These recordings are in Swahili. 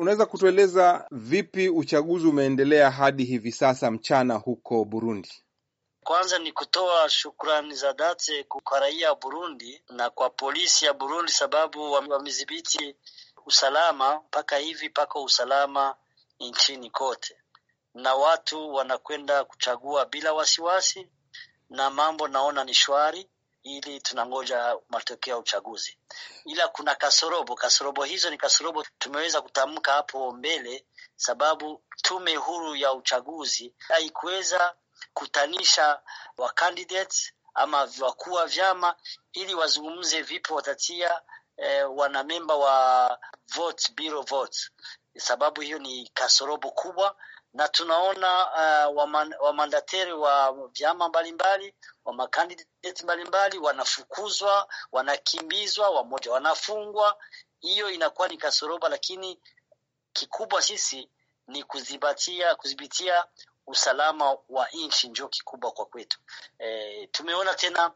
unaweza kutueleza vipi uchaguzi umeendelea hadi hivi sasa mchana huko Burundi? Kwanza ni kutoa shukrani za dhati kwa raia wa Burundi na kwa polisi ya Burundi, sababu wamedhibiti usalama mpaka hivi, pako usalama nchini kote, na watu wanakwenda kuchagua bila wasiwasi, na mambo naona ni shwari, ili tunangoja matokeo ya uchaguzi. Ila kuna kasorobo, kasorobo hizo ni kasorobo tumeweza kutamka hapo mbele, sababu tume huru ya uchaguzi haikuweza kutanisha wa candidates ama wakuu wa vyama ili wazungumze vipi watatia eh, wanamemba wa vote, bureau votes. Sababu hiyo ni kasorobo kubwa, na tunaona uh, waman, wamandateri wa vyama mbalimbali wa makandidati mbalimbali wanafukuzwa, wanakimbizwa, wamoja wanafungwa. Hiyo inakuwa ni kasoroba, lakini kikubwa sisi ni kuzibatia kudhibitia usalama wa nchi ndio kikubwa kwa kwetu. E, tumeona tena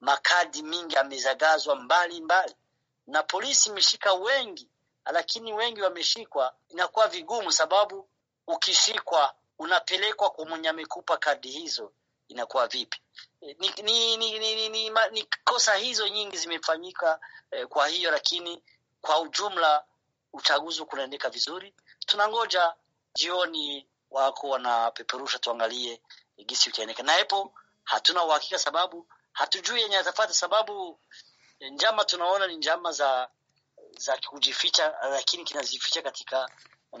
makadi mingi amezagazwa mbali mbali na polisi imeshika wengi, lakini wengi wameshikwa, inakuwa vigumu sababu ukishikwa unapelekwa kwa mwenye amekupa kadi hizo, inakuwa vipi? E, ni, ni, ni, ni, ni, ni, ni kosa hizo nyingi zimefanyika eh, kwa hiyo lakini kwa ujumla uchaguzi kunaendeka vizuri. Tunangoja jioni wako wanapeperusha, tuangalie gisi utaendeka, na hapo hatuna uhakika sababu hatujui yenye atafata, sababu njama tunaona ni njama za za kujificha, lakini kinazificha katika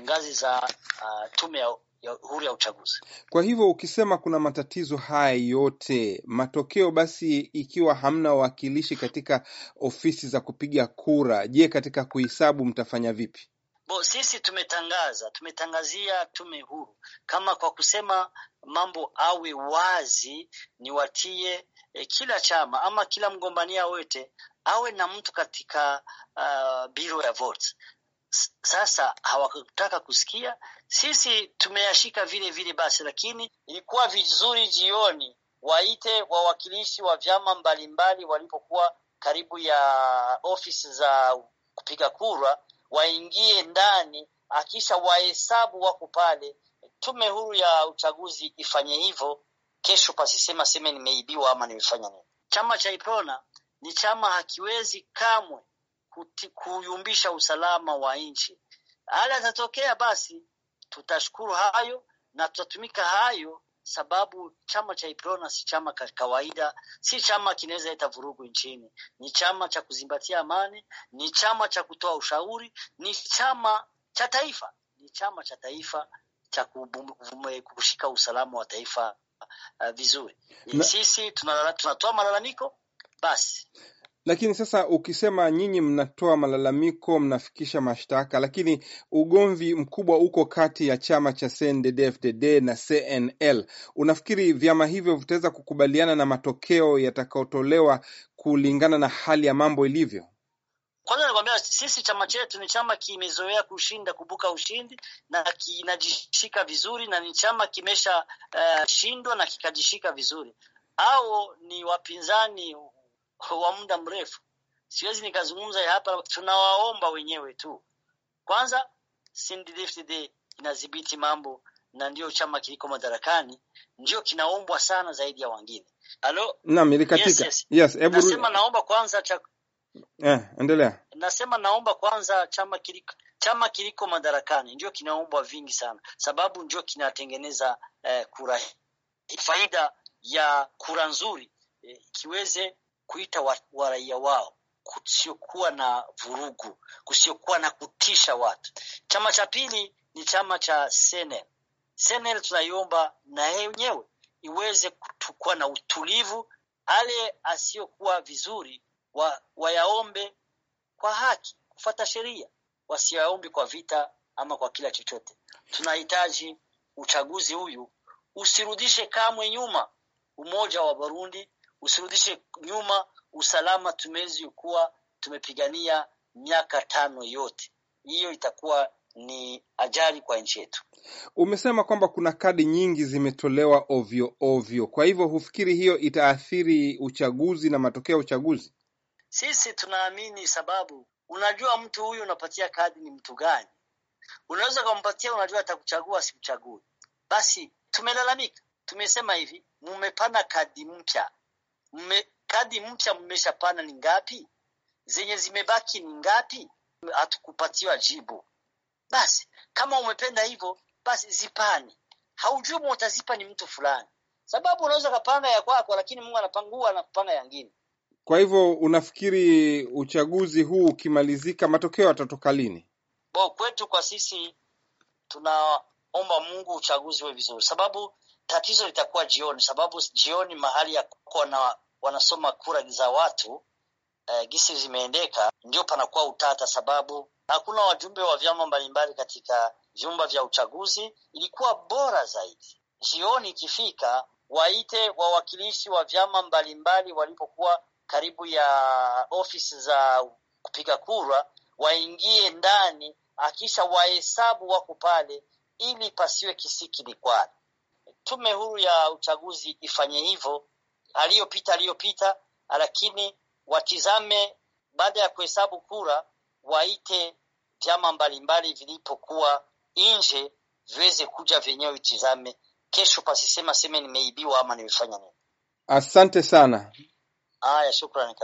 ngazi za uh, tume ya, ya huru ya uchaguzi. Kwa hivyo ukisema kuna matatizo haya yote, matokeo basi, ikiwa hamna wawakilishi katika ofisi za kupiga kura, je, katika kuhesabu mtafanya vipi? Bo, sisi tumetangaza tumetangazia tume huru kama kwa kusema mambo awe wazi, ni watie eh, kila chama ama kila mgombania wote awe na mtu katika uh, biro ya votes. Sasa hawakutaka kusikia, sisi tumeyashika vile vile basi, lakini ilikuwa vizuri jioni waite wawakilishi wa vyama mbalimbali walipokuwa karibu ya ofisi za kupiga kura waingie ndani, akisha wahesabu wako pale. Tume huru ya uchaguzi ifanye hivyo, kesho pasisema seme nimeibiwa ama nimefanya nini. Chama cha Iprona ni chama hakiwezi kamwe kuti, kuyumbisha usalama wa nchi. Hali atatokea basi, tutashukuru hayo na tutatumika hayo, sababu chama cha Iprona si chama kawaida, si chama kinaweza leta vurugu nchini. Ni chama cha kuzingatia amani, ni chama cha kutoa ushauri, ni chama cha taifa, ni chama cha taifa cha kushika usalama wa taifa uh, vizuri. Sisi tunatoa malalamiko basi lakini sasa ukisema nyinyi mnatoa malalamiko, mnafikisha mashtaka, lakini ugomvi mkubwa uko kati ya chama cha CNDD-FDD na CNL. Unafikiri vyama hivyo vitaweza kukubaliana na matokeo yatakayotolewa kulingana na hali ya mambo ilivyo? Kwanza nakwambia sisi chama chetu ni chama kimezoea kushinda, kubuka ushindi na kinajishika vizuri, na ni chama kimesha uh, shindwa na kikajishika vizuri. Au ni wapinzani wa muda mrefu, siwezi nikazungumza hapa. Tunawaomba wenyewe tu, kwanza CNDD-FDD inadhibiti mambo na ndio chama kiliko madarakani, ndio kinaombwa sana zaidi ya wengine. Halo, naam, ilikatika. Yes, yes. Yes, Nasema naomba kwanza cha eh, endelea. nasema naomba kwanza chama kiliko, chama kiliko madarakani ndio kinaombwa vingi sana, sababu ndio kinatengeneza eh, kura, faida ya kura nzuri eh, kiweze kuita waraia wa wao kusiokuwa na vurugu, kusiokuwa na kutisha watu. Chama cha pili ni chama cha Senel. Senel tunaiomba na yenyewe iweze kuwa na utulivu, ale asiyokuwa vizuri wa, wayaombe kwa haki, kufata sheria, wasiyaombi kwa vita ama kwa kila chochote. Tunahitaji uchaguzi huyu usirudishe kamwe nyuma umoja wa Burundi, usirudishe nyuma usalama tumezi kuwa tumepigania miaka tano yote. Hiyo itakuwa ni ajali kwa nchi yetu. Umesema kwamba kuna kadi nyingi zimetolewa ovyo ovyo, kwa hivyo hufikiri hiyo itaathiri uchaguzi na matokeo ya uchaguzi? Sisi tunaamini, sababu unajua mtu huyu unapatia kadi ni mtu gani. unaweza ukampatia, unajua atakuchagua asikuchague. Basi tumelalamika, tumesema hivi, mmepana kadi mpya, kadi mpya mmeshapana ni ngapi? Zenye zimebaki ni ngapi? Hatukupatiwa jibu. Basi kama umependa hivyo, basi zipani. Haujui utazipa ni mtu fulani, sababu unaweza kapanga ya kwako, lakini Mungu anapangua na kupanga yangine. Kwa hivyo unafikiri uchaguzi huu ukimalizika, matokeo yatatoka lini? Bo, kwetu kwa sisi tunaomba Mungu uchaguzi uwe vizuri, sababu tatizo litakuwa jioni, sababu jioni mahali ya na wanasoma kura za watu eh, gisi zimeendeka, ndio panakuwa utata, sababu hakuna wajumbe wa vyama mbalimbali katika vyumba vya uchaguzi. Ilikuwa bora zaidi jioni ikifika, waite wawakilishi wa vyama mbalimbali walipokuwa karibu ya ofisi za kupiga kura, waingie ndani, akisha wahesabu wako pale, ili pasiwe kisikilikwani. Tume huru ya uchaguzi ifanye hivyo, aliyopita aliyopita, lakini watizame baada ya kuhesabu kura, waite vyama mbalimbali vilipokuwa nje viweze kuja vyenyewe itizame kesho, pasisema seme nimeibiwa ama nimefanya nini. Asante sana. Haya, shukrani.